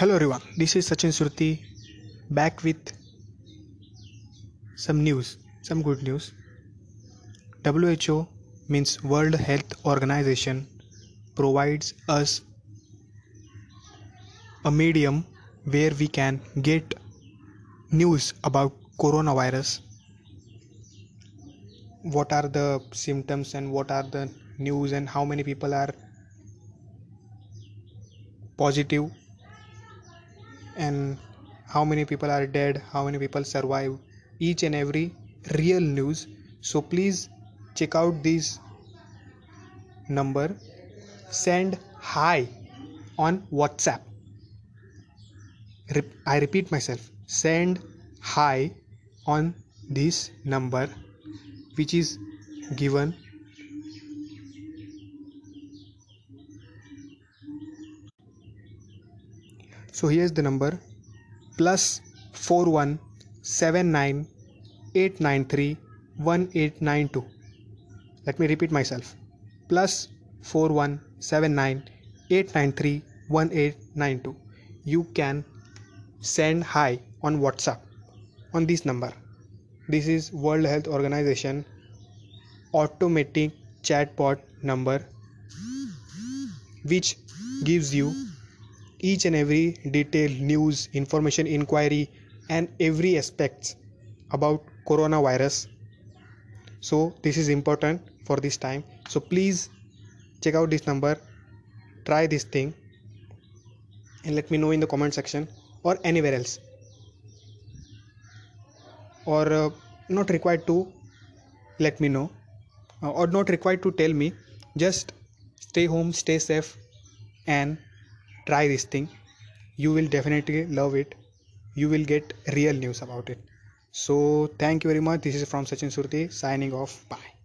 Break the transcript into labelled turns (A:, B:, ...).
A: Hello everyone, this is Sachin Surti back with some news, some good news. WHO means World Health Organization provides us a medium where we can get news about coronavirus. What are the symptoms and what are the news and how many people are positive and how many people are dead how many people survive each and every real news. So please check out this number. Send hi on whatsapp. I repeat myself. Send hi on this number which is given so here's the number. Plus 41798931892 let me repeat myself. Plus 41798931892 you can send hi on whatsapp on this number. This is world health organization automatic chatbot number which gives you each and every detail news information inquiry and every aspects about coronavirus. So this is important for this time. So please check out this number. Try this thing. And let me know in the comment section or anywhere else. Or uh, not required to let me know. Uh, or not required to tell me. Just stay home stay safe and try this thing you will definitely love it. You will get real news about it. So thank you very much. This is from sachin surti signing off. Bye